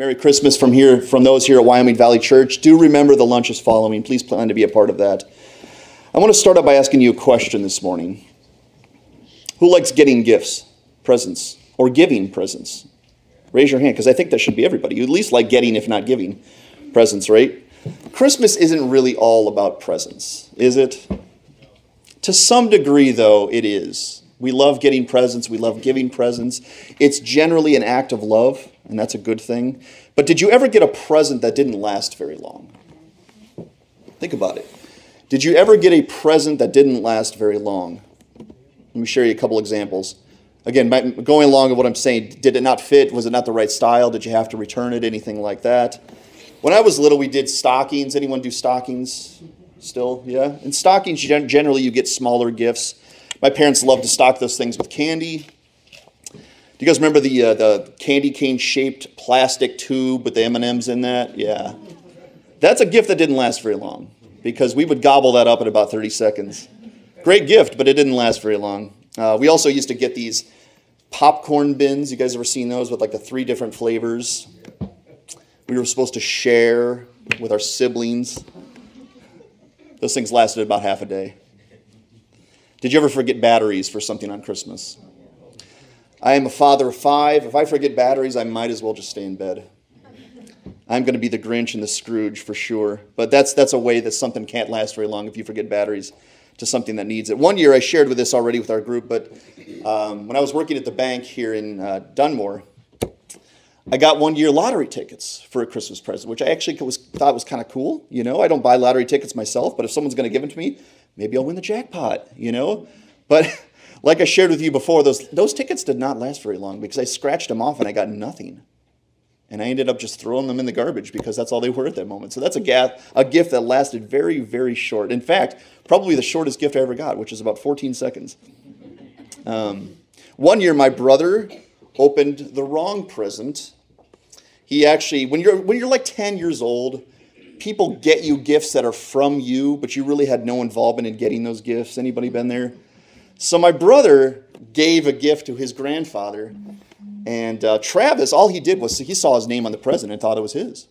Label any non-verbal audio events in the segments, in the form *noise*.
Merry Christmas from here, from those here at Wyoming Valley Church. Do remember the lunch is following. Please plan to be a part of that. I want to start out by asking you a question this morning. Who likes getting gifts, presents, or giving presents? Raise your hand, because I think that should be everybody. You at least like getting, if not giving, presents, right? Christmas isn't really all about presents, is it? To some degree, though, it is. We love getting presents, we love giving presents. It's generally an act of love, and that's a good thing. But did you ever get a present that didn't last very long? Think about it. Did you ever get a present that didn't last very long? Let me share you a couple examples. Again, going along with what I'm saying, did it not fit? Was it not the right style? Did you have to return it? Anything like that? When I was little, we did stockings. Anyone do stockings still? Yeah? In stockings, generally you get smaller gifts. My parents loved to stock those things with candy. Do you guys remember the, uh, the candy cane shaped plastic tube with the M&Ms in that? Yeah. That's a gift that didn't last very long because we would gobble that up in about 30 seconds. Great gift, but it didn't last very long. Uh, we also used to get these popcorn bins. You guys ever seen those with like the three different flavors? We were supposed to share with our siblings. Those things lasted about half a day. Did you ever forget batteries for something on Christmas? I am a father of five. If I forget batteries, I might as well just stay in bed. I'm going to be the Grinch and the Scrooge for sure. But that's, that's a way that something can't last very long if you forget batteries to something that needs it. One year I shared with this already with our group, but um, when I was working at the bank here in uh, Dunmore, I got one year lottery tickets for a Christmas present, which I actually was, thought was kind of cool. You know, I don't buy lottery tickets myself, but if someone's going to give them to me, maybe I'll win the jackpot, you know? But *laughs* like I shared with you before, those, those tickets did not last very long because I scratched them off and I got nothing. And I ended up just throwing them in the garbage because that's all they were at that moment. So that's a, ga- a gift that lasted very, very short. In fact, probably the shortest gift I ever got, which is about 14 seconds. Um, one year, my brother opened the wrong present. He actually, when you're, when you're like 10 years old, people get you gifts that are from you, but you really had no involvement in getting those gifts. Anybody been there? So my brother gave a gift to his grandfather and uh, Travis, all he did was he saw his name on the present and thought it was his.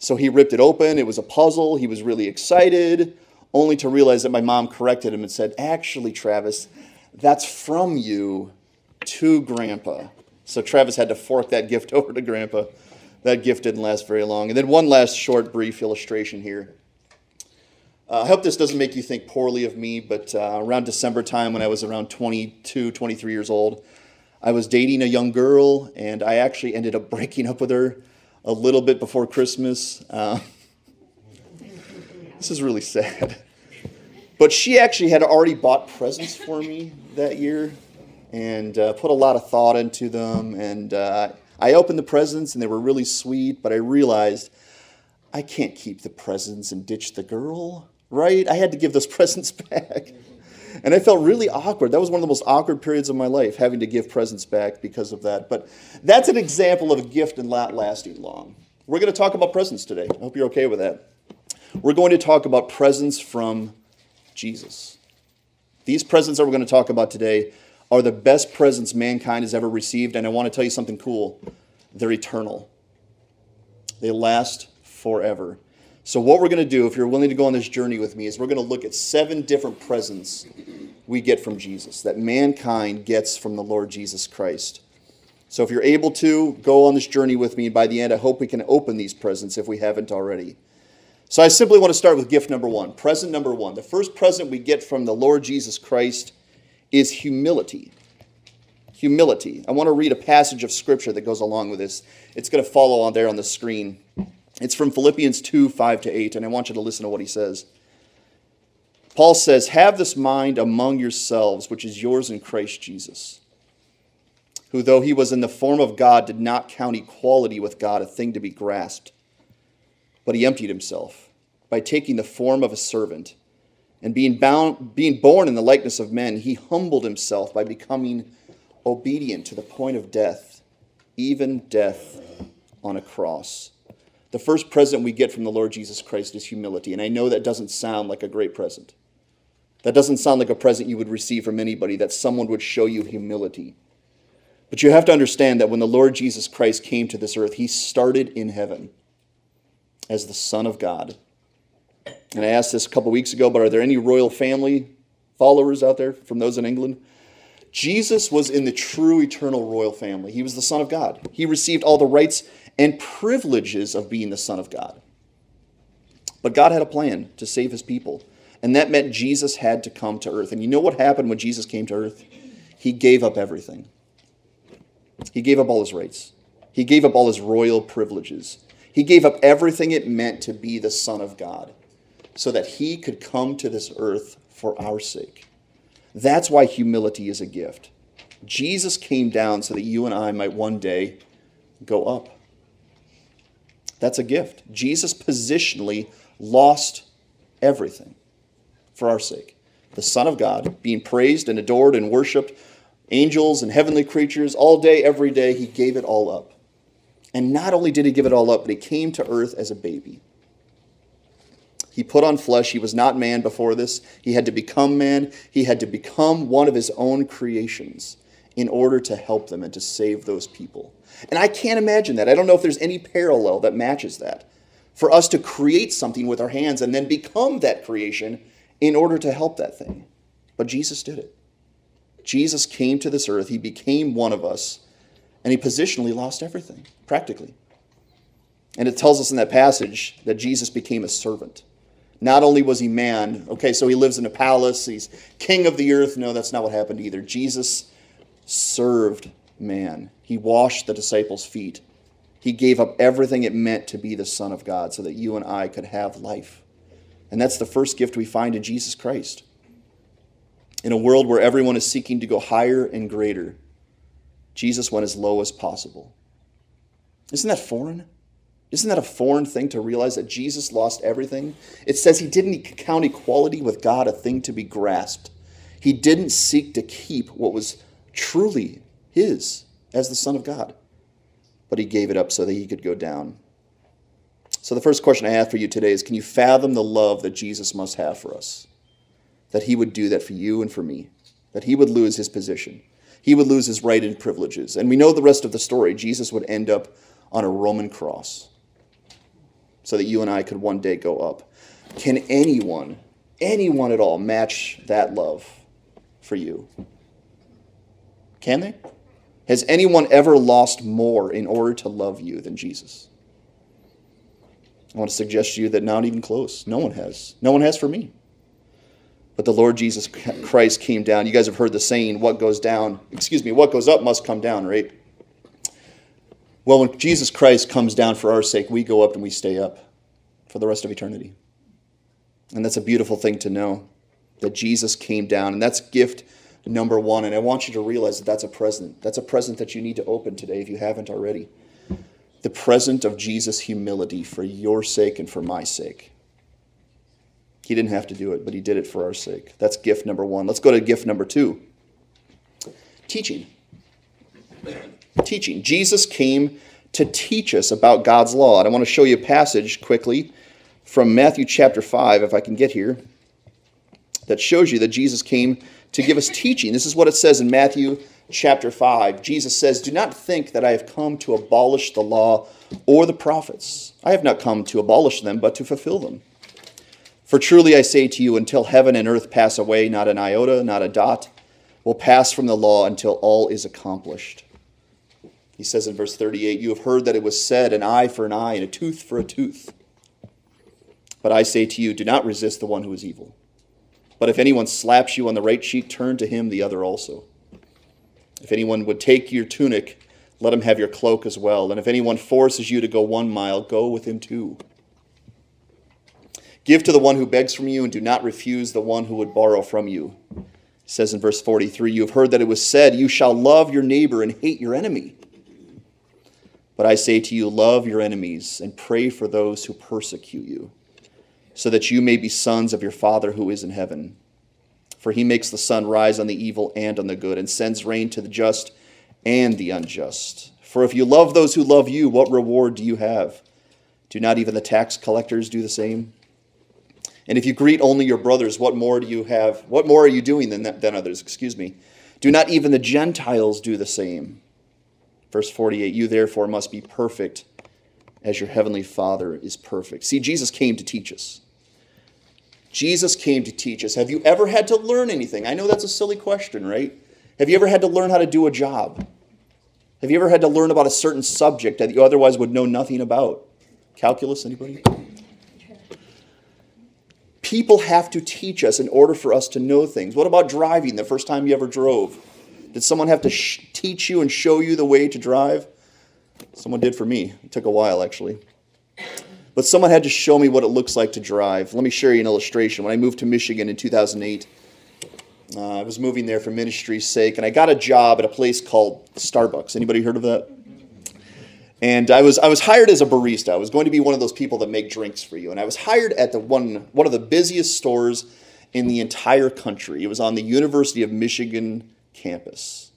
So he ripped it open. It was a puzzle. He was really excited, only to realize that my mom corrected him and said, Actually, Travis, that's from you to Grandpa. So Travis had to fork that gift *laughs* over to Grandpa. That gift didn't last very long. And then one last short, brief illustration here. Uh, I hope this doesn't make you think poorly of me, but uh, around December time, when I was around 22, 23 years old, I was dating a young girl, and I actually ended up *laughs* breaking up with her a little bit before Christmas. Uh, this is really sad. But she actually had already bought presents for me that year and uh, put a lot of thought into them. And uh, I opened the presents, and they were really sweet, but I realized I can't keep the presents and ditch the girl, right? I had to give those *laughs* presents back. And I felt really awkward. That was one of the most awkward periods of my life, having to give presents back because of that. But that's an example of a gift and not lasting long. We're going to talk about presents today. I hope you're okay with that. We're going to talk about presents from Jesus. These presents that we're going to talk about today are the best presents mankind has ever received. And I want to tell you something cool they're eternal, they last forever. So, what we're going to do, if you're willing to go on this journey with me, is we're going to look at seven different presents we get from Jesus, that mankind gets from the Lord Jesus Christ. So, if you're able to, go on this journey with me. By the end, I hope we can open these presents if we haven't already. So, I simply want to start with gift number one. Present number one. The first present we get from the Lord Jesus Christ is humility. Humility. I want to read a passage of scripture that goes along with this. It's going to follow on there on the screen. It's from Philippians 2 5 to 8, and I want you to listen to what he says. Paul says, Have this mind among yourselves, which is yours in Christ Jesus, who, though he was in the form of God, did not count equality with God a thing to be grasped, but he emptied himself by taking the form of a servant. And being, bound, being born in the likeness of men, he humbled himself by becoming obedient to the point of death, even death on a cross. The first present we get from the Lord Jesus Christ is humility. And I know that doesn't sound like a great present. That doesn't sound like a present you would receive from anybody, that someone would show you humility. But you have to understand that when the Lord Jesus Christ came to this earth, he started in heaven as the Son of God. And I asked this a couple weeks ago, but are there any royal family followers out there from those in England? Jesus was in the true eternal royal family. He was the Son of God. He received all the rights and privileges of being the Son of God. But God had a plan to save his people. And that meant Jesus had to come to earth. And you know what happened when Jesus came to earth? He gave up everything. He gave up all his rights. He gave up all his royal privileges. He gave up everything it meant to be the Son of God so that he could come to this earth for our sake. That's why humility is a gift. Jesus came down so that you and I might one day go up. That's a gift. Jesus positionally lost everything for our sake. The Son of God, being praised and adored and worshiped, angels and heavenly creatures, all day, every day, he gave it all up. And not only did he give it all up, but he came to earth as a baby. He put on flesh. He was not man before this. He had to become man. He had to become one of his own creations in order to help them and to save those people. And I can't imagine that. I don't know if there's any parallel that matches that. For us to create something with our hands and then become that creation in order to help that thing. But Jesus did it. Jesus came to this earth, he became one of us, and he positionally lost everything, practically. And it tells us in that passage that Jesus became a servant. Not only was he man, okay, so he lives in a palace, he's king of the earth. No, that's not what happened either. Jesus served man, he washed the disciples' feet. He gave up everything it meant to be the Son of God so that you and I could have life. And that's the first gift we find in Jesus Christ. In a world where everyone is seeking to go higher and greater, Jesus went as low as possible. Isn't that foreign? Isn't that a foreign thing to realize that Jesus lost everything? It says he didn't count equality with God a thing to be grasped. He didn't seek to keep what was truly his as the Son of God, but he gave it up so that he could go down. So, the first question I have for you today is Can you fathom the love that Jesus must have for us? That he would do that for you and for me, that he would lose his position, he would lose his right and privileges. And we know the rest of the story. Jesus would end up on a Roman cross so that you and I could one day go up. Can anyone, anyone at all, match that love for you? Can they? Has anyone ever lost more in order to love you than Jesus? I want to suggest to you that not even close. No one has. No one has for me. But the Lord Jesus Christ came down. You guys have heard the saying, what goes down, excuse me, what goes up must come down, right? Well, when Jesus Christ comes down for our sake, we go up and we stay up for the rest of eternity. And that's a beautiful thing to know that Jesus came down. And that's gift number one. And I want you to realize that that's a present. That's a present that you need to open today if you haven't already the present of Jesus' humility for your sake and for my sake. He didn't have to do it, but he did it for our sake. That's gift number one. Let's go to gift number two teaching. Teaching. Jesus came to teach us about God's law. And I want to show you a passage quickly from Matthew chapter 5, if I can get here, that shows you that Jesus came to give us teaching. This is what it says in Matthew chapter 5, Jesus says, Do not think that I have come to abolish the law or the prophets. I have not come to abolish them, but to fulfill them. For truly I say to you, until heaven and earth pass away, not an iota, not a dot, will pass from the law until all is accomplished. He says in verse 38, You have heard that it was said, an eye for an eye and a tooth for a tooth. But I say to you, do not resist the one who is evil. But if anyone slaps you on the right cheek, turn to him the other also. If anyone would take your tunic, let him have your cloak as well. And if anyone forces you to go one mile, go with him two. Give to the one who begs from you, and do not refuse the one who would borrow from you. It says in verse 43 You have heard that it was said, You shall love your neighbor and hate your enemy. But I say to you, love your enemies and pray for those who persecute you, so that you may be sons of your Father who is in heaven. For he makes the sun rise on the evil and on the good, and sends rain to the just and the unjust. For if you love those who love you, what reward do you have? Do not even the tax collectors do the same? And if you greet only your brothers, what more do you have? What more are you doing than, than others? Excuse me. Do not even the Gentiles do the same? Verse 48 You therefore must be perfect as your heavenly Father is perfect. See, Jesus came to teach us. Jesus came to teach us. Have you ever had to learn anything? I know that's a silly question, right? Have you ever had to learn how to do a job? Have you ever had to learn about a certain subject that you otherwise would know nothing about? Calculus, anybody? People have to teach us in order for us to know things. What about driving the first time you ever drove? Did someone have to sh- teach you and show you the way to drive? Someone did for me. It took a while, actually. But someone had to show me what it looks like to drive. Let me share you an illustration. When I moved to Michigan in 2008, uh, I was moving there for ministry's sake, and I got a job at a place called Starbucks. Anybody heard of that? And I was I was hired as a barista. I was going to be one of those people that make drinks for you. And I was hired at the one one of the busiest stores in the entire country. It was on the University of Michigan campus.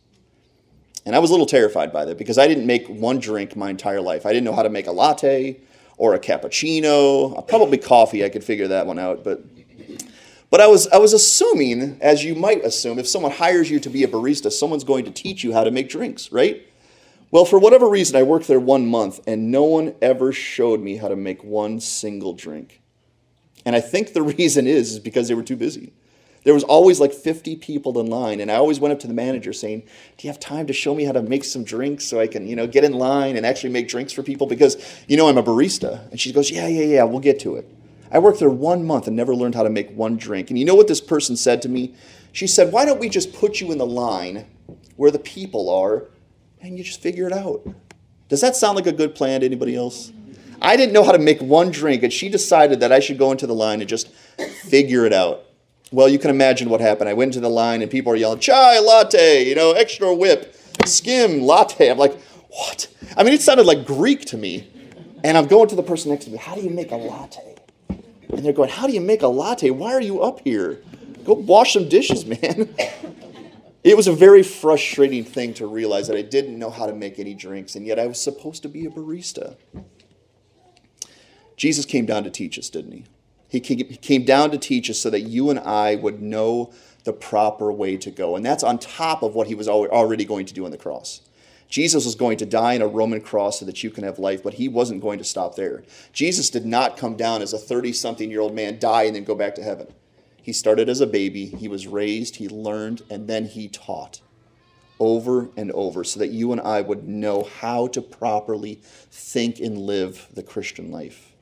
And I was a little terrified by that because I didn't make one drink my entire life. I didn't know how to make a latte or a cappuccino, probably coffee. I could figure that one out, but but I was I was assuming, as you might assume, if someone hires you to be a barista, someone's going to teach you how to make drinks, right? Well, for whatever reason, I worked there one month and no one ever showed me how to make one single drink. And I think the *laughs* reason is, is because they were too busy. There was always like 50 people in line, and I always went up to the manager saying, "Do you have time to show me how to make some drinks so I can, you know, get in line and actually make drinks for people because, you know, I'm a barista." And she goes, "Yeah, yeah, yeah, we'll get to it." I worked there one month and never learned how to make one drink. And you know what this person said to me? She said, "Why don't we just put you in the line where the people are and you just figure it out. Does that sound like a good plan to anybody else? I didn't know how to make one drink, and she decided that I should go into the line and just figure it out. Well, you can imagine what happened. I went into the line, and people are yelling, chai, latte, you know, extra whip, skim, latte. I'm like, what? I mean, it sounded like Greek to me. And I'm going to the person next to me, how do you make a latte? And they're going, how do you make a latte? Why are you up here? Go wash some dishes, man. *laughs* It was a very frustrating thing to realize that I didn't know how to make any drinks, and yet I was supposed to be a barista. Jesus came down to teach us, didn't he? He came down to teach us so that you and I would know the proper way to go. And that's on top of what he was already going to do on the cross. Jesus was going to die on a Roman cross so that you can have life, but he wasn't going to stop there. Jesus did not come down as a 30 something year old man, die, and then go back to heaven. He started as a baby, he was raised, he learned, and then he taught over and over so that you and I would know how to properly think and live the Christian life.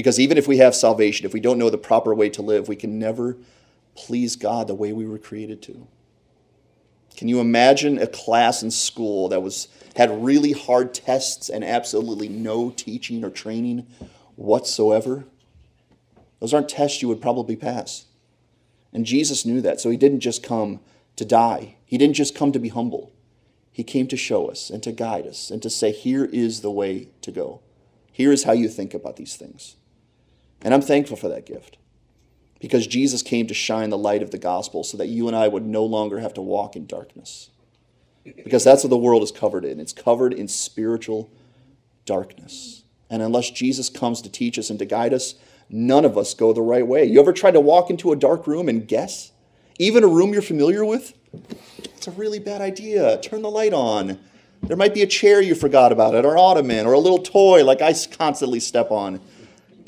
Because even if we have salvation, if we don't know the proper way to live, we can never please God the way we were created to. Can you imagine a class in school that was had really hard tests and absolutely no teaching or training whatsoever? Those aren't tests you would probably pass. And Jesus knew that, so he didn't just come to die. He didn't just come to be humble. He came to show us and to guide us and to say, here is the way to go. Here is how you think about these things. And I'm thankful for that gift because Jesus came to shine the light of the gospel so that you and I would no longer have to walk in darkness. Because that's what the world is covered in. It's covered in spiritual darkness. And unless Jesus comes to teach us and to guide us, none of us go the right way. You ever tried to walk into a dark room and guess? Even a room you're familiar with? It's a really bad idea. Turn the light on. There might be a chair you forgot about it, or an ottoman, or a little toy like I constantly step on.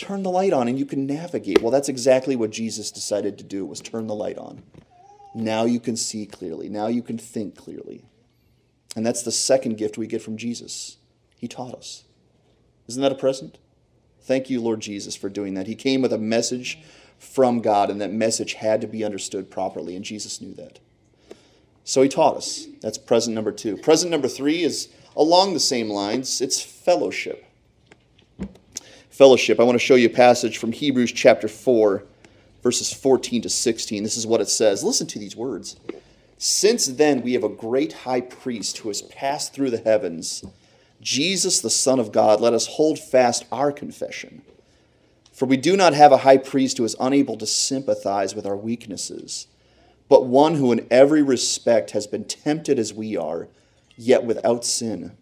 Turn the light on and you can navigate. Well, that's exactly what Jesus decided to do was turn the light on. Now you can see clearly. Now you can think clearly. And that's the second gift we get from Jesus. He taught us. Isn't that a present? Thank you, Lord Jesus, for doing that. He came with a message from God, and that message had to be understood properly, and Jesus knew that. So he taught us. That's present number two. Present number three is along the same lines it's fellowship. Fellowship. I want to show you a passage from Hebrews chapter 4, verses 14 to 16. This is what it says. Listen to these words. Since then, we have a great high priest who has passed through the heavens Jesus, the Son of God, let us hold fast our confession. For we do not have a high priest who is unable to sympathize with our weaknesses, but one who in every respect has been tempted as we are, yet without sin.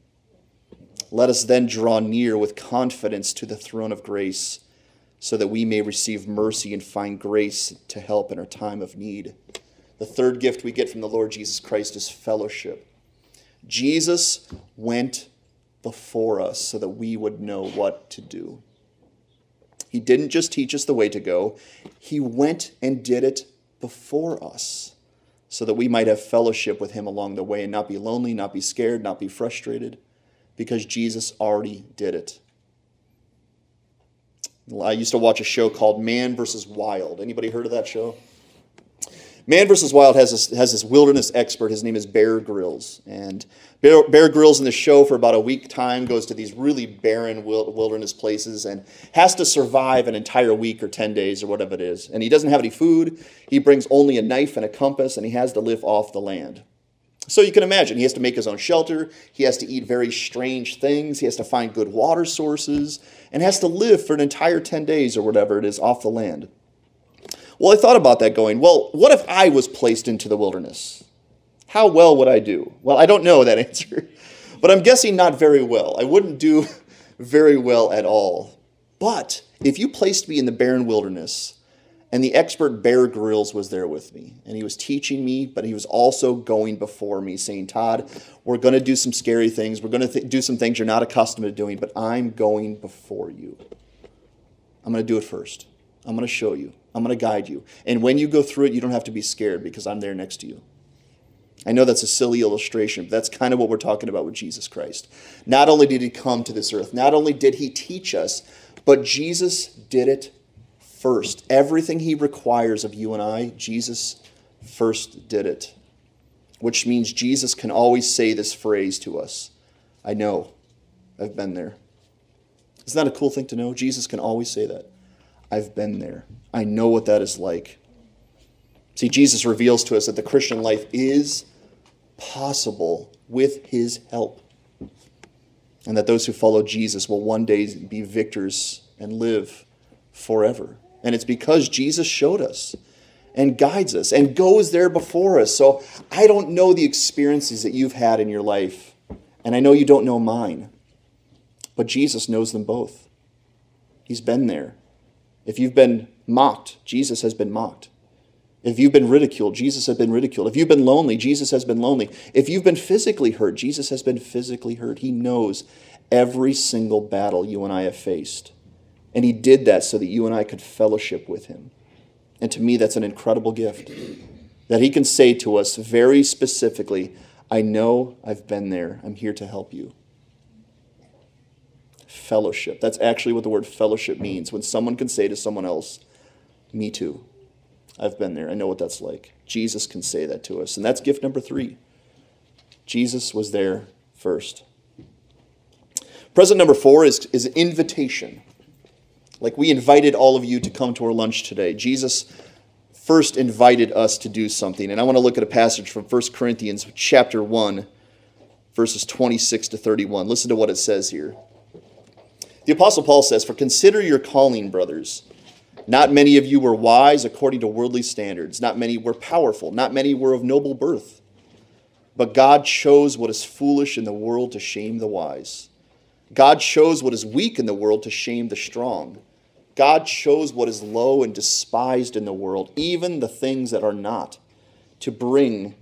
Let us then draw near with confidence to the throne of grace, so that we may receive mercy and find grace to help in our time of need. The third gift we get from the Lord Jesus Christ is fellowship. Jesus went before us so that we would know what to do. He didn't just teach us the way to go, He went and did it before us so that we might have fellowship with Him along the way and not be lonely, not be scared, not be frustrated, because Jesus already did it. I used to watch a show called Man versus Wild. Anybody heard of that show? Man vs. Wild has this, has this wilderness expert. His name is Bear Grylls. And Bear, Bear Grylls in the show for about a week time goes to these really barren wilderness places and has to survive an entire week or 10 days or whatever it is. And he doesn't have any food. He brings only a knife and a compass and he has to live off the land. So you can imagine he has to make his own shelter. He has to eat very strange things. He has to find good water sources and has to live for an entire 10 days or whatever it is off the land. Well, I thought about that going, well, what if I was placed into the wilderness? How well would I do? Well, I don't know that *laughs* answer, but I'm guessing not very well. I wouldn't do *laughs* very well at all. But if you placed me in the barren wilderness, and the expert Bear Grylls was there with me, and he was teaching me, but he was also going before me, saying, Todd, we're going to do some scary things. We're going to th- do some things you're not accustomed to doing, but I'm going before you. I'm going to do it first. I'm going to show you. I'm going to guide you. And when you go through it, you don't have to be scared because I'm there next to you. I know that's a silly illustration, but that's kind of what we're talking about with Jesus Christ. Not only did he come to this earth, not only did he teach us, but Jesus did it first. Everything he requires of you and I, Jesus first did it. Which means Jesus can always say this phrase to us I know, I've been there. Isn't that a cool thing to know? Jesus can always say that. I've been there. I know what that is like. See, Jesus reveals to us that the Christian life is possible with his help. And that those who follow Jesus will one day be victors and live forever. And it's because Jesus showed us and guides us and goes there before us. So I don't know the experiences that you've had in your life, and I know you don't know mine, but Jesus knows them both. He's been there. If you've been mocked, Jesus has been mocked. If you've been ridiculed, Jesus has been ridiculed. If you've been lonely, Jesus has been lonely. If you've been physically hurt, Jesus has been physically hurt. He knows every single battle you and I have faced. And He did that so that you and I could fellowship with Him. And to me, that's an incredible gift. That He can say to us very specifically, I know I've been there. I'm here to help you fellowship. That's actually what the word fellowship means. When someone can say to someone else, Me too. I've been there. I know what that's like. Jesus can say that to us. And that's gift number three. Jesus was there first. Present number four is, is invitation. Like we invited all of you to come to our lunch today. Jesus first invited us to do something. And I want to look at a passage from 1 Corinthians chapter 1, verses 26 to 31. Listen to what it says here. The Apostle Paul says, For consider your calling, brothers. Not many of you were wise according to worldly standards. Not many were powerful. Not many were of noble birth. But God chose what is foolish in the world to shame the wise. God chose what is weak in the world to shame the strong. God chose what is low and despised in the world, even the things that are not, to bring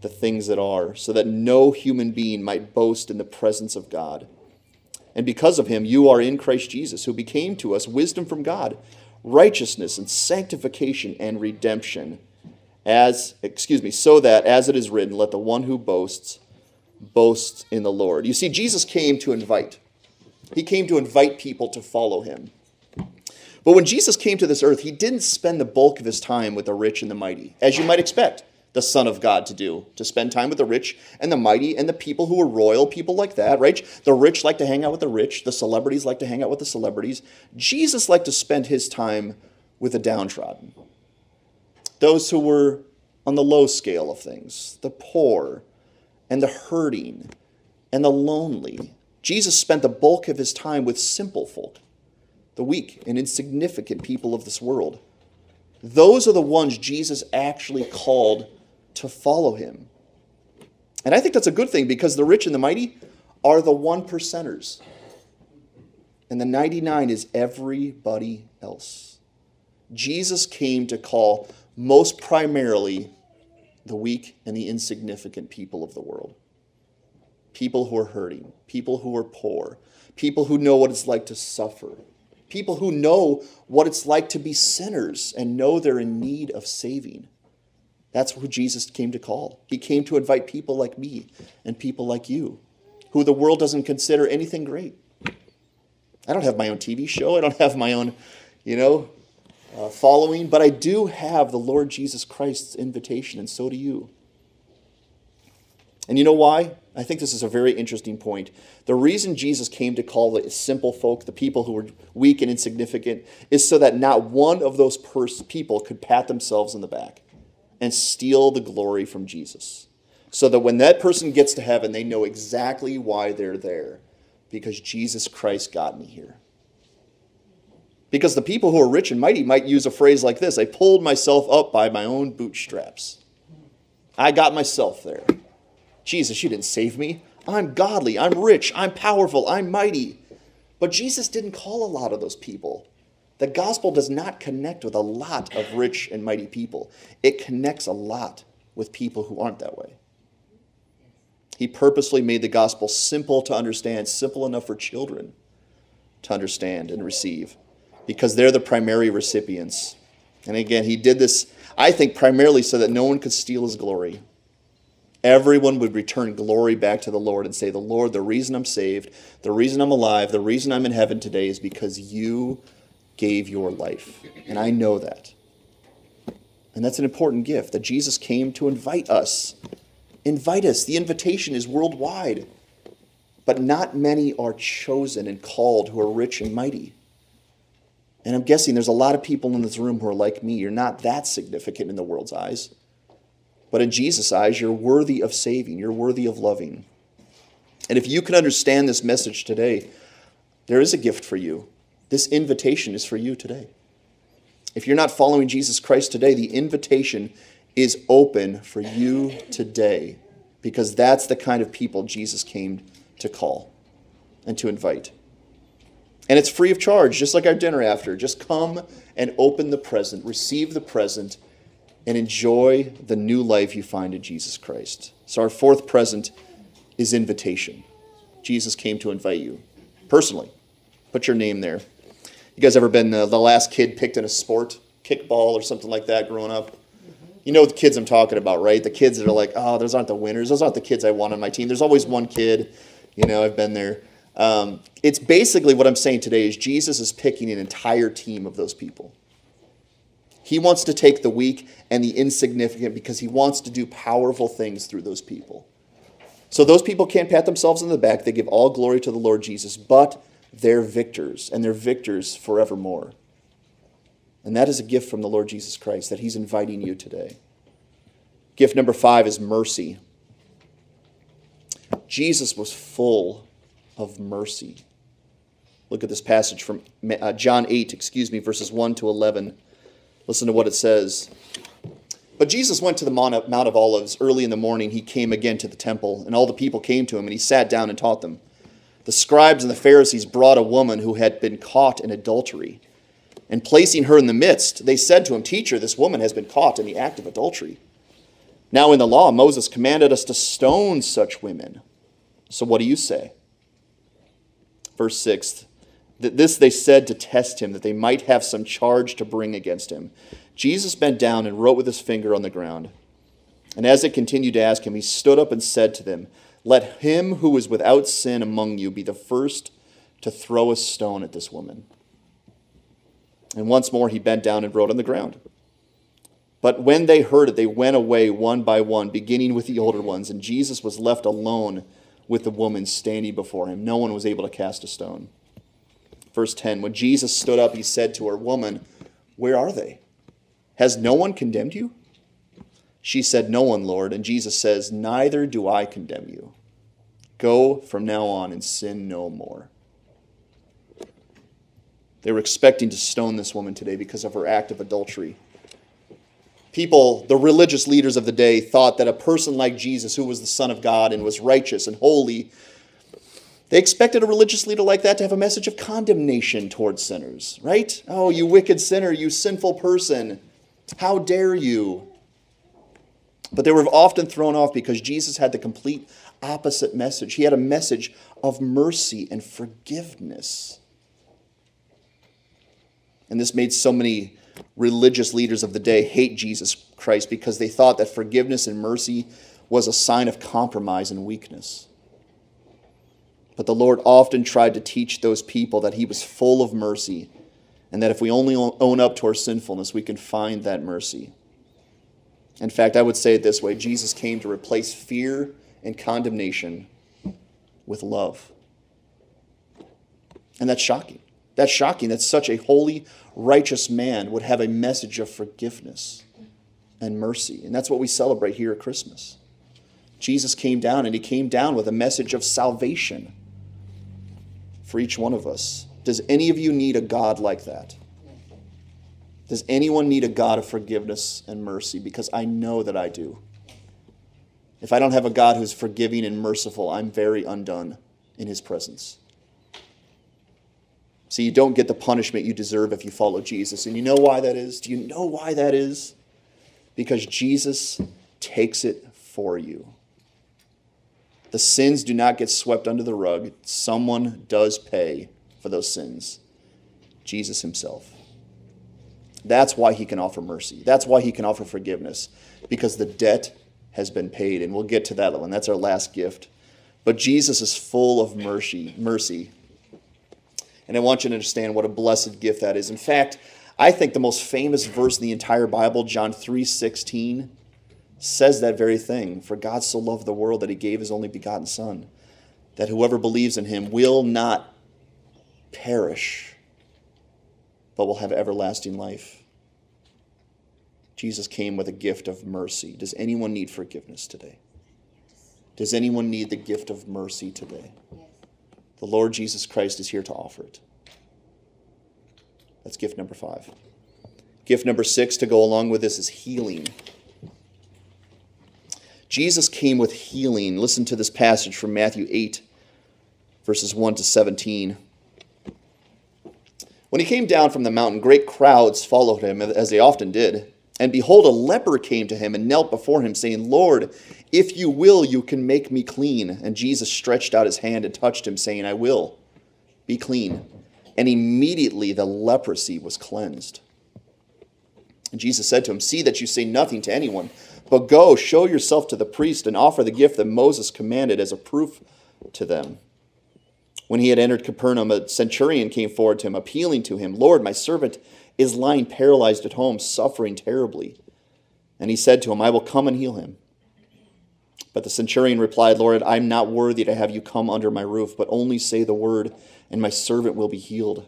the things that are, so that no human being might boast in the presence of God. And because of him, you are in Christ Jesus, who became to us wisdom from God, righteousness and sanctification and redemption. As, excuse me, so that, as it is written, let the one who boasts boast in the Lord. You see, Jesus came to invite. He came to invite people to follow him. But when Jesus came to this earth, he didn't spend the bulk of his time with the rich and the mighty, as you might expect the Son of God to do, to spend time with the rich and the mighty and the people who are royal, people like that, right? The rich like to hang out with the rich, the celebrities like to hang out with the celebrities. Jesus liked to spend his time with the downtrodden, those who were on the low scale of things, the poor and the hurting and the lonely. Jesus spent the bulk of his time with simple folk, the weak and insignificant people of this world. Those are the ones Jesus actually called to follow him. And I think that's a good thing because the rich and the mighty are the one percenters. And the 99 is everybody else. Jesus came to call most primarily the weak and the insignificant people of the world. people who are hurting, people who are poor, people who know what it's like to suffer, people who know what it's like to be sinners and know they're in need of saving. That's who Jesus came to call. He came to invite people like me and people like you, who the world doesn't consider anything great. I don't have my own TV show. I don't have my own, you know, uh, following, but I do have the Lord Jesus Christ's invitation, and so do you. And you know why? I think this is a very interesting point. The reason Jesus came to call the simple folk, the people who were weak and insignificant, is so that not one of those pers- people could pat themselves in the back and steal the glory from Jesus. So that when that person gets to heaven, they know exactly why they're there because Jesus Christ got me here. Because the people who are rich and mighty might use a phrase like this I pulled myself up by my own bootstraps. I got myself there. Jesus, you didn't save me. I'm godly, I'm rich, I'm powerful, I'm mighty. But Jesus didn't call a lot of those people. The gospel does not connect with a lot of rich and mighty people, it connects a lot with people who aren't that way. He purposely made the gospel simple to understand, simple enough for children to understand and receive, because they're the primary recipients. And again, he did this, I think, primarily so that no one could steal his glory everyone would return glory back to the Lord and say, The Lord, the reason I'm saved, the reason I'm alive, the reason I'm in heaven today is because you gave your life. And I know that. And that's an important gift that Jesus came to invite us. Invite us. The invitation is worldwide. But not many are chosen and called who are rich and mighty. And I'm guessing there's a lot of people in this room who are like me. You're not that significant in the world's eyes. But in Jesus' eyes, you're worthy of saving, you're worthy of loving. And if you can understand this message today, there is a gift for you. This invitation is for you today. If you're not following Jesus Christ today, the invitation is open for you today because that's the kind of people Jesus came to call and to invite. And it's free of charge, just like our dinner after. Just come and open the present, receive the present, and enjoy the new life you find in Jesus Christ. So, our fourth present is invitation. Jesus came to invite you personally. Put your name there. You guys ever been the, the last kid picked in a sport, kickball or something like that growing up? You know the kids I'm talking about, right? The kids that are like, oh, those aren't the winners. Those aren't the kids I want on my team. There's always one kid. You know, I've been there. Um, it's basically what I'm saying today is Jesus is picking an entire team of those people. He wants to take the weak and the insignificant because he wants to do powerful things through those people. So those people can't pat themselves on the back. They give all glory to the Lord Jesus, but they're victors, and they're victors forevermore. And that is a gift from the Lord Jesus Christ that he's inviting you today. Gift number five is mercy. Jesus was full of mercy. Look at this passage from uh, John 8, excuse me, verses 1 to 11. Listen to what it says. But Jesus went to the Mount of Olives. Early in the morning, he came again to the temple, and all the people came to him, and he sat down and taught them. The scribes and the Pharisees brought a woman who had been caught in adultery. And placing her in the midst, they said to him, Teacher, this woman has been caught in the act of adultery. Now, in the law, Moses commanded us to stone such women. So, what do you say? Verse 6 that this they said to test him, that they might have some charge to bring against him. Jesus bent down and wrote with his finger on the ground. And as they continued to ask him, he stood up and said to them, Let him who is without sin among you be the first to throw a stone at this woman. And once more he bent down and wrote on the ground. But when they heard it, they went away one by one, beginning with the older ones, and Jesus was left alone with the woman standing before him. No one was able to cast a stone. Verse 10 When Jesus stood up, he said to her, Woman, where are they? Has no one condemned you? She said, No one, Lord. And Jesus says, Neither do I condemn you. Go from now on and sin no more. They were expecting to stone this woman today because of her act of adultery. People, the religious leaders of the day, thought that a person like Jesus, who was the Son of God and was righteous and holy, they expected a religious leader like that to have a message of condemnation towards sinners, right? Oh, you wicked sinner, you sinful person. How dare you? But they were often thrown off because Jesus had the complete opposite message. He had a message of mercy and forgiveness. And this made so many religious leaders of the day hate Jesus Christ because they thought that forgiveness and mercy was a sign of compromise and weakness. But the Lord often tried to teach those people that He was full of mercy and that if we only own up to our sinfulness, we can find that mercy. In fact, I would say it this way Jesus came to replace fear and condemnation with love. And that's shocking. That's shocking that such a holy, righteous man would have a message of forgiveness and mercy. And that's what we celebrate here at Christmas. Jesus came down, and he came down with a message of salvation for each one of us. Does any of you need a God like that? Does anyone need a God of forgiveness and mercy? Because I know that I do. If I don't have a God who's forgiving and merciful, I'm very undone in his presence. See, you don't get the punishment you deserve if you follow Jesus. And you know why that is? Do you know why that is? Because Jesus takes it for you. The sins do not get swept under the rug. Someone does pay for those sins Jesus himself. That's why he can offer mercy. That's why he can offer forgiveness, because the debt has been paid. And we'll get to that one. That's our last gift. But Jesus is full of mercy, mercy. And I want you to understand what a blessed gift that is. In fact, I think the most famous verse in the entire Bible, John 3:16, says that very thing. For God so loved the world that he gave his only begotten Son, that whoever believes in him will not perish, but will have everlasting life. Jesus came with a gift of mercy. Does anyone need forgiveness today? Does anyone need the gift of mercy today? The Lord Jesus Christ is here to offer it. That's gift number five. Gift number six to go along with this is healing. Jesus came with healing. Listen to this passage from Matthew 8, verses 1 to 17. When he came down from the mountain, great crowds followed him, as they often did. And behold, a leper came to him and knelt before him, saying, Lord, if you will, you can make me clean. And Jesus stretched out his hand and touched him, saying, I will. Be clean. And immediately the leprosy was cleansed. And Jesus said to him, See that you say nothing to anyone but go, show yourself to the priest, and offer the gift that Moses commanded as a proof to them. When he had entered Capernaum, a centurion came forward to him, appealing to him, Lord, my servant is lying paralyzed at home, suffering terribly. And he said to him, I will come and heal him. But the centurion replied, Lord, I'm not worthy to have you come under my roof, but only say the word, and my servant will be healed.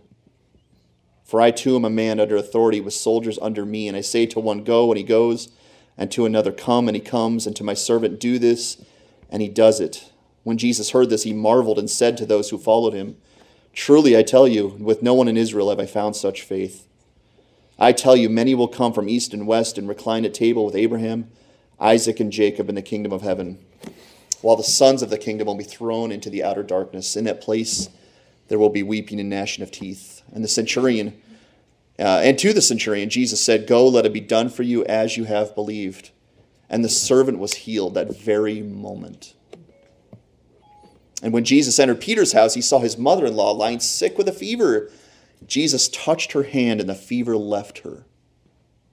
For I too am a man under authority with soldiers under me, and I say to one, Go, and he goes and to another, Come, and he comes, and to my servant, Do this, and he does it. When Jesus heard this, he marveled and said to those who followed him, Truly I tell you, with no one in Israel have I found such faith. I tell you, many will come from east and west and recline at table with Abraham, Isaac, and Jacob in the kingdom of heaven, while the sons of the kingdom will be thrown into the outer darkness. In that place there will be weeping and gnashing of teeth. And the centurion, uh, and to the centurion, Jesus said, Go, let it be done for you as you have believed. And the servant was healed that very moment. And when Jesus entered Peter's house, he saw his mother in law lying sick with a fever. Jesus touched her hand, and the fever left her.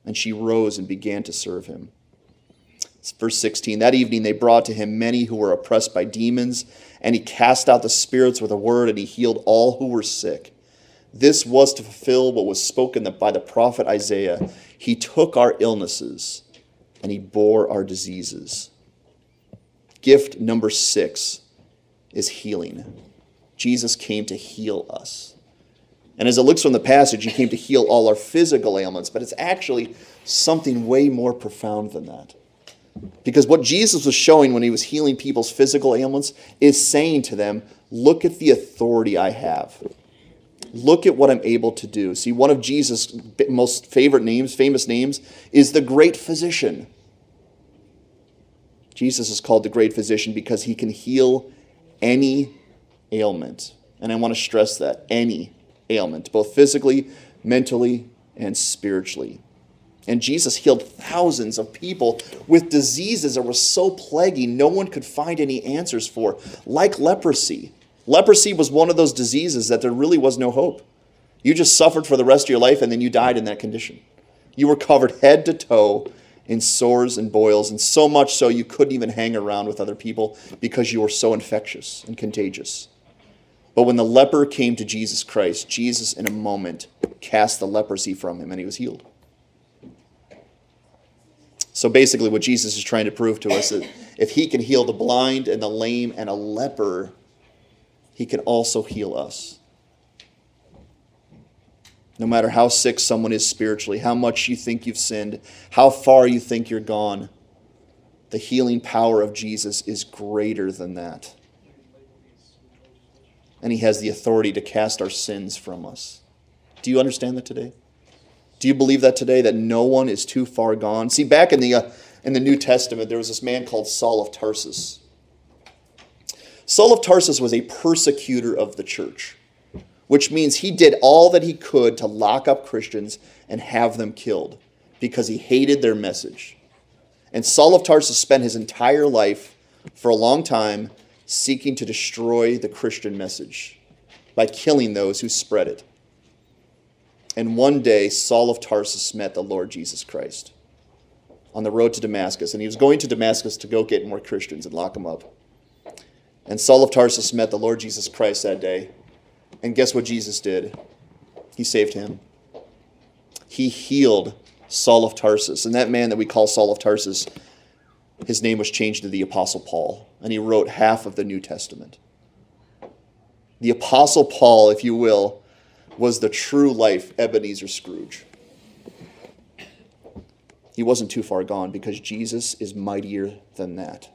And she rose and began to serve him. Verse 16 That evening they brought to him many who were oppressed by demons, and he cast out the spirits with a word, and he healed all who were sick this was to fulfill what was spoken by the prophet Isaiah. He took our illnesses and he bore our diseases. Gift number six is healing. Jesus came to heal us. And as it looks from the passage, he came to heal all our physical ailments, but it's actually something way more profound than that. Because what Jesus was showing when he was healing people's physical ailments is saying to them, Look at the authority I have. Look at what I'm able to do. See, one of Jesus' most favorite names, famous names, is the great physician. Jesus is called the great physician because he can heal any ailment. And I want to stress that any ailment, both physically, mentally, and spiritually. And Jesus healed thousands of people with diseases that were so plaguey no one could find any answers for, like leprosy. Leprosy was one of those diseases that there really was no hope. You just suffered for the rest of your life and then you died in that condition. You were covered head to toe in sores and boils, and so much so you couldn't even hang around with other people because you were so infectious and contagious. But when the leper came to Jesus Christ, Jesus, in a moment, cast the leprosy from him and he was healed. So basically, what Jesus is trying to prove to us is if he can heal the blind and the lame and a leper, he can also heal us. No matter how sick someone is spiritually, how much you think you've sinned, how far you think you're gone, the healing power of Jesus is greater than that. And he has the authority to cast our sins from us. Do you understand that today? Do you believe that today that no one is too far gone? See, back in the uh, in the New Testament, there was this man called Saul of Tarsus. Saul of Tarsus was a persecutor of the church, which means he did all that he could to lock up Christians and have them killed because he hated their message. And Saul of Tarsus spent his entire life for a long time seeking to destroy the Christian message by killing those who spread it. And one day, Saul of Tarsus met the Lord Jesus Christ on the road to Damascus. And he was going to Damascus to go get more Christians and lock them up. And Saul of Tarsus met the Lord Jesus Christ that day. And guess what Jesus did? He saved him. He healed Saul of Tarsus. And that man that we call Saul of Tarsus, his name was changed to the Apostle Paul. And he wrote half of the New Testament. The Apostle Paul, if you will, was the true life Ebenezer Scrooge. He wasn't too far gone because Jesus is mightier than that.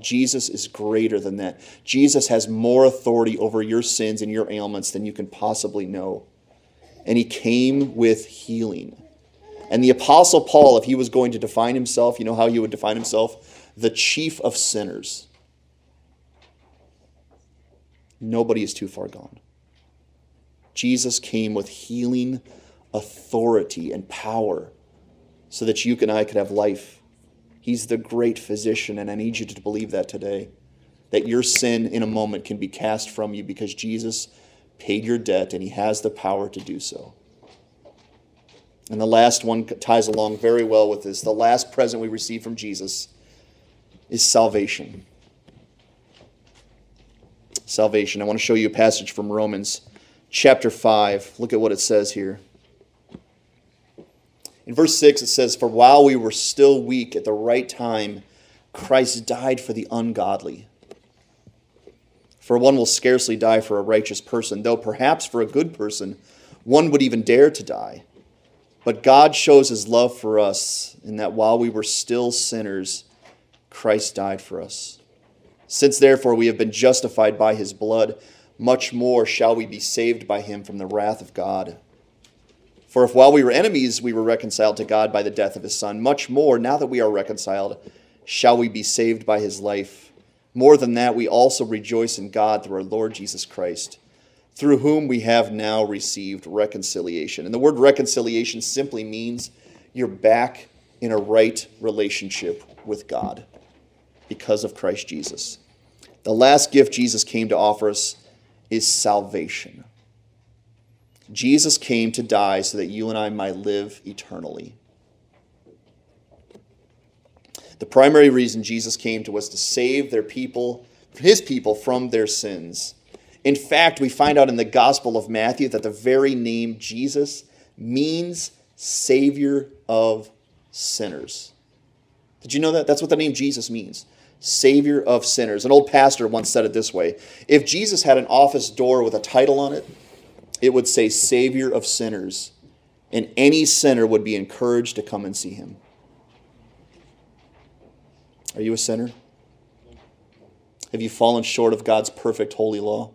Jesus is greater than that. Jesus has more authority over your sins and your ailments than you can possibly know. And he came with healing. And the Apostle Paul, if he was going to define himself, you know how he would define himself? The chief of sinners. Nobody is too far gone. Jesus came with healing authority and power so that you and I could have life. He's the great physician, and I need you to believe that today. That your sin in a moment can be cast from you because Jesus paid your debt and he has the power to do so. And the last one ties along very well with this. The last present we receive from Jesus is salvation. Salvation. I want to show you a passage from Romans chapter 5. Look at what it says here. In verse 6, it says, For while we were still weak at the right time, Christ died for the ungodly. For one will scarcely die for a righteous person, though perhaps for a good person one would even dare to die. But God shows his love for us in that while we were still sinners, Christ died for us. Since therefore we have been justified by his blood, much more shall we be saved by him from the wrath of God. For if while we were enemies we were reconciled to God by the death of his Son, much more, now that we are reconciled, shall we be saved by his life. More than that, we also rejoice in God through our Lord Jesus Christ, through whom we have now received reconciliation. And the word reconciliation simply means you're back in a right relationship with God because of Christ Jesus. The last gift Jesus came to offer us is salvation. Jesus came to die so that you and I might live eternally. The primary reason Jesus came to was to save their people, his people, from their sins. In fact, we find out in the Gospel of Matthew that the very name Jesus means Savior of sinners. Did you know that? That's what the name Jesus means. Savior of sinners. An old pastor once said it this way If Jesus had an office door with a title on it, it would say Savior of sinners, and any sinner would be encouraged to come and see him. Are you a sinner? Have you fallen short of God's perfect holy law?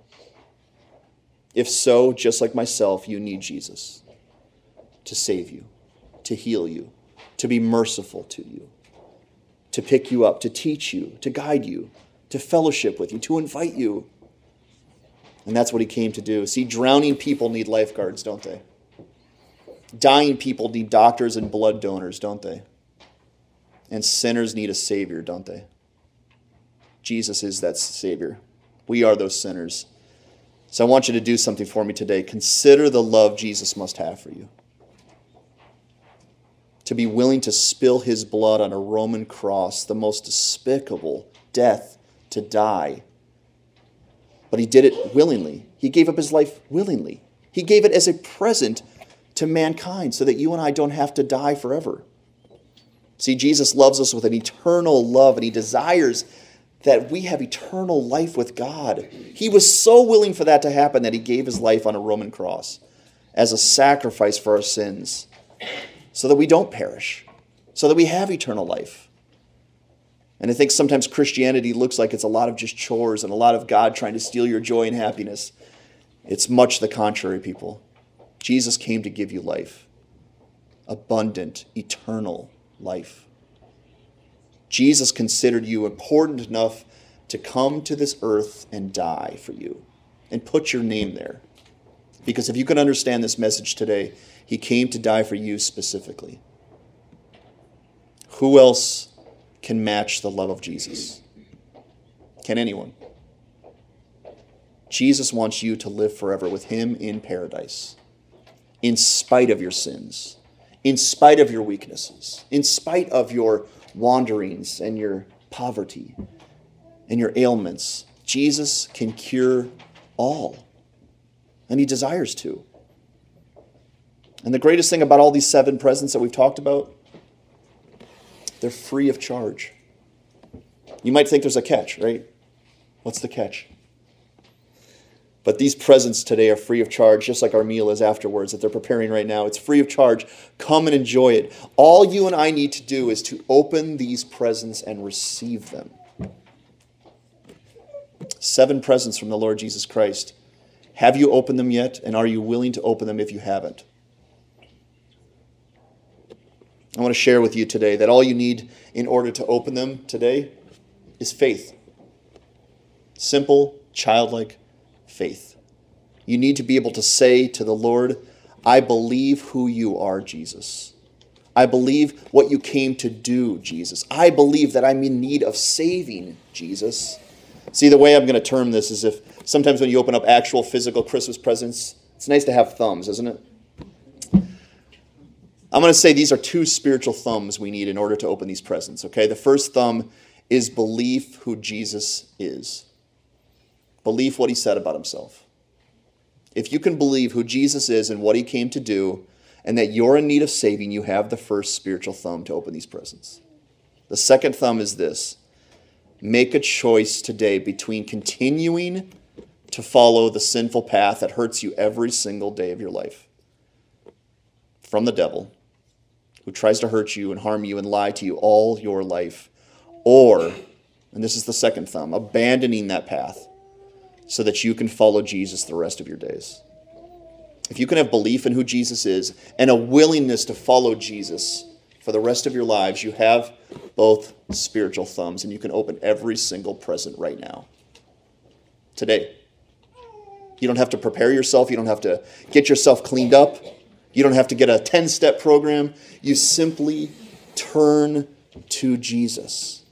If so, just like myself, you need Jesus to save you, to heal you, to be merciful to you to pick you up, to teach you, to guide you, to fellowship with you, to invite you. And that's what he came to do. See, drowning people need lifeguards, don't they? Dying people need doctors and blood donors, don't they? And sinners need a Savior, don't they? Jesus is that Savior. We are those sinners. So I want you to do something for me today. Consider the love Jesus must have for you. To be willing to spill his blood on a Roman cross, the most despicable death to die. But he did it willingly. He gave up his life willingly. He gave it as a present to mankind so that you and I don't have to die forever. See, Jesus loves us with an eternal love, and he desires that we have eternal life with God. He was so willing for that to happen that he gave his life on a Roman cross as a sacrifice for our sins so that we don't perish, so that we have eternal life. And I think sometimes Christianity looks like it's a lot of just chores and a lot of God trying to steal your joy and happiness. It's much the contrary, people. Jesus came to give you life, abundant, eternal life. Jesus considered you important enough to come to this earth and die for you and put your name there. Because if you can understand this message today, he came to die for you specifically. Who else can match the love of Jesus? Can anyone? Jesus wants you to live forever with him in paradise in spite of your sins, in spite of your weaknesses, in spite of your wanderings and your poverty and your ailments. Jesus can cure all, and he desires to. And the greatest thing about all these seven presents that we've talked about, they're free of charge. You might think there's a catch, right? What's the catch? But these presents today are free of charge, just like our meal is afterwards that they're preparing right now. It's free of charge. Come and enjoy it. All you and I need to do is to open these presents and receive them. Seven presents from the Lord Jesus Christ. Have you opened them yet? And are you willing to open them if you haven't? I want to share with you today that all you need in order to open them today is faith. Simple, childlike faith. You need to be able to say to the Lord, I believe who you are, Jesus. I believe what you came to do, Jesus. I believe that I'm in need of saving, Jesus. See, the way I'm going to term this is if sometimes when you open up actual physical Christmas presents, it's nice to have thumbs, isn't it? I'm going to say these are two spiritual thumbs we need in order to open these presents, okay? The first thumb is belief who Jesus is. Believe what he said about himself. If you can believe who Jesus is and what he came to do, and that you're in need of saving, you have the first spiritual thumb to open these presents. The second thumb is this make a choice today between continuing to follow the sinful path that hurts you every single day of your life from the devil, who tries to hurt you and harm you and lie to you all your life, or, and this is the second thumb, abandoning that path so that you can follow Jesus the rest of your days. If you can have belief in who Jesus is and a willingness to follow Jesus for the rest of your lives, you have both spiritual thumbs and you can open every single present right now. Today. You don't have to prepare yourself, you don't have to get yourself cleaned up, you don't have to get a 10 step program. You simply turn to Jesus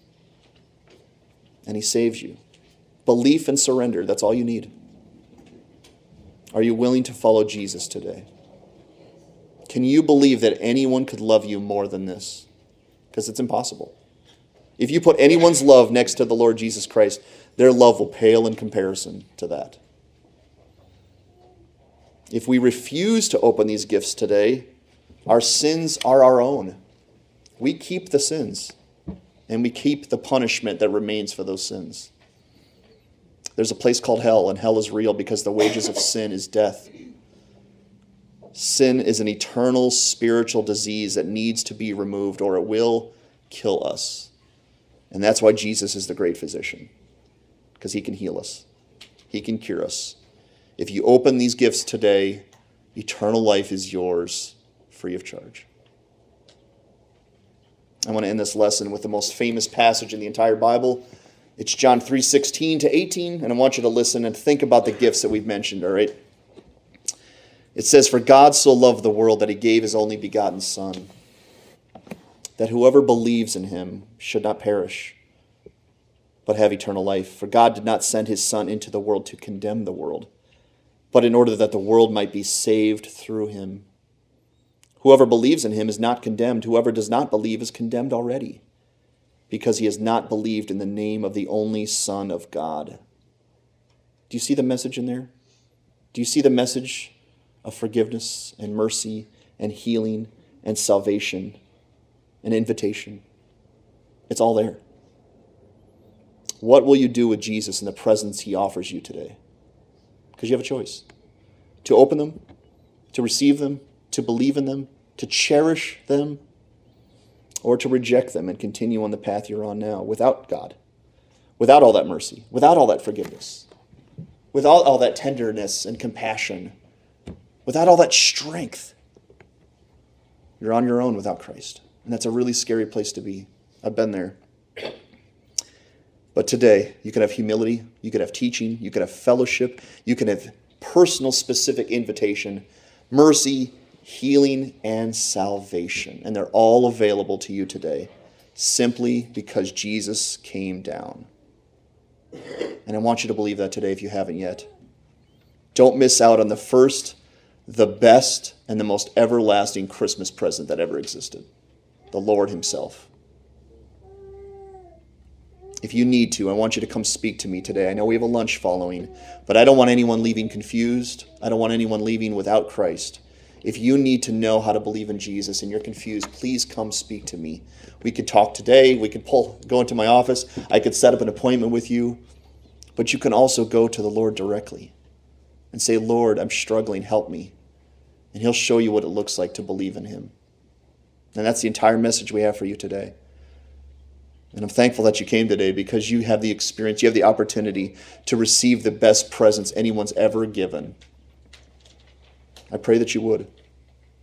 and He saves you. Belief and surrender, that's all you need. Are you willing to follow Jesus today? Can you believe that anyone could love you more than this? Because it's impossible. If you put anyone's love next to the Lord Jesus Christ, their love will pale in comparison to that. If we refuse to open these gifts today, our sins are our own. We keep the sins, and we keep the punishment that remains for those sins. There's a place called hell, and hell is real because the wages of sin is death. Sin is an eternal spiritual disease that needs to be removed, or it will kill us. And that's why Jesus is the great physician, because he can heal us, he can cure us. If you open these gifts today, eternal life is yours free of charge. I want to end this lesson with the most famous passage in the entire Bible it's John 3:16 to 18, and I want you to listen and think about the gifts that we've mentioned, all right? It says, For God so loved the world that he gave his only begotten Son, that whoever believes in him should not perish, but have eternal life. For God did not send his Son into the world to condemn the world, but in order that the world might be saved through him. Whoever believes in him is not condemned. Whoever does not believe is condemned already, because he has not believed in the name of the only Son of God. Do you see the message in there? Do you see the message of forgiveness and mercy and healing and salvation and invitation? It's all there. What will you do with Jesus in the presents he offers you today? Because you have a choice to open them, to receive them, to believe in them, to cherish them, or to reject them and continue on the path you're on now without God, without all that mercy, without all that forgiveness, without all that tenderness and compassion, without all that strength. You're on your own without Christ. And that's a really scary place to be. I've been there. But today, you can have humility, you can have teaching, you can have fellowship, you can have personal, specific invitation, mercy, healing, and salvation. And they're all available to you today simply because Jesus came down. And I want you to believe that today if you haven't yet. Don't miss out on the first, the best, and the most everlasting Christmas present that ever existed the Lord Himself. If you need to, I want you to come speak to me today. I know we have a lunch following, but I don't want anyone leaving confused. I don't want anyone leaving without Christ. If you need to know how to believe in Jesus and you're confused, please come speak to me. We could talk today. We could pull, go into my office. I could set up an appointment with you. But you can also go to the Lord directly and say, Lord, I'm struggling. Help me. And He'll show you what it looks like to believe in Him. And that's the entire message we have for you today. And I'm thankful that you came today because you have the experience, you have the opportunity to receive the best presents anyone's ever given. I pray that you would.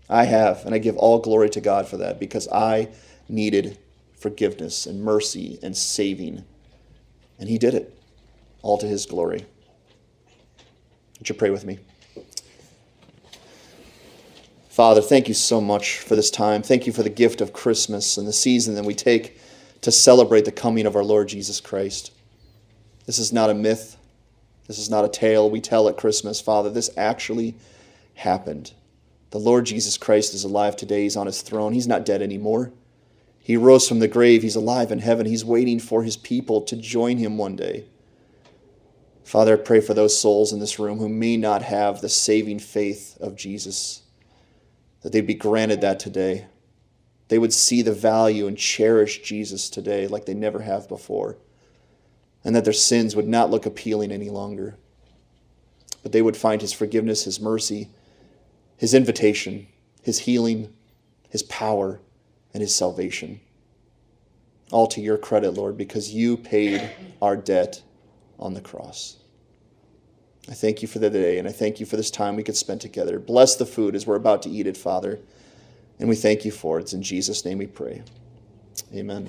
I have, and I give all glory to God for that because I needed forgiveness and mercy and saving. And He did it, all to His glory. Would you pray with me? Father, thank you so much for this time. Thank you for the gift of Christmas and the season that we take to celebrate the coming of our Lord Jesus Christ. This is not a myth. This is not a tale we tell at Christmas, Father. This actually happened. The Lord Jesus Christ is alive today. He's on his throne. He's not dead anymore. He rose from the grave. He's alive in heaven. He's waiting for his people to join him one day. Father, I pray for those souls in this room who may not have the saving faith of Jesus, that they'd be granted that today. They would see the value and cherish Jesus today like they never have before, and that their sins would not look appealing any longer, but they would find his forgiveness, his mercy, his invitation, his healing, his power, and his salvation. All to your credit, Lord, because you paid our debt on the cross. I thank you for the day, and I thank you for this time we could spend together. Bless the food as we're about to eat it, Father, and we thank you for it. It's in Jesus' name we pray. Amen.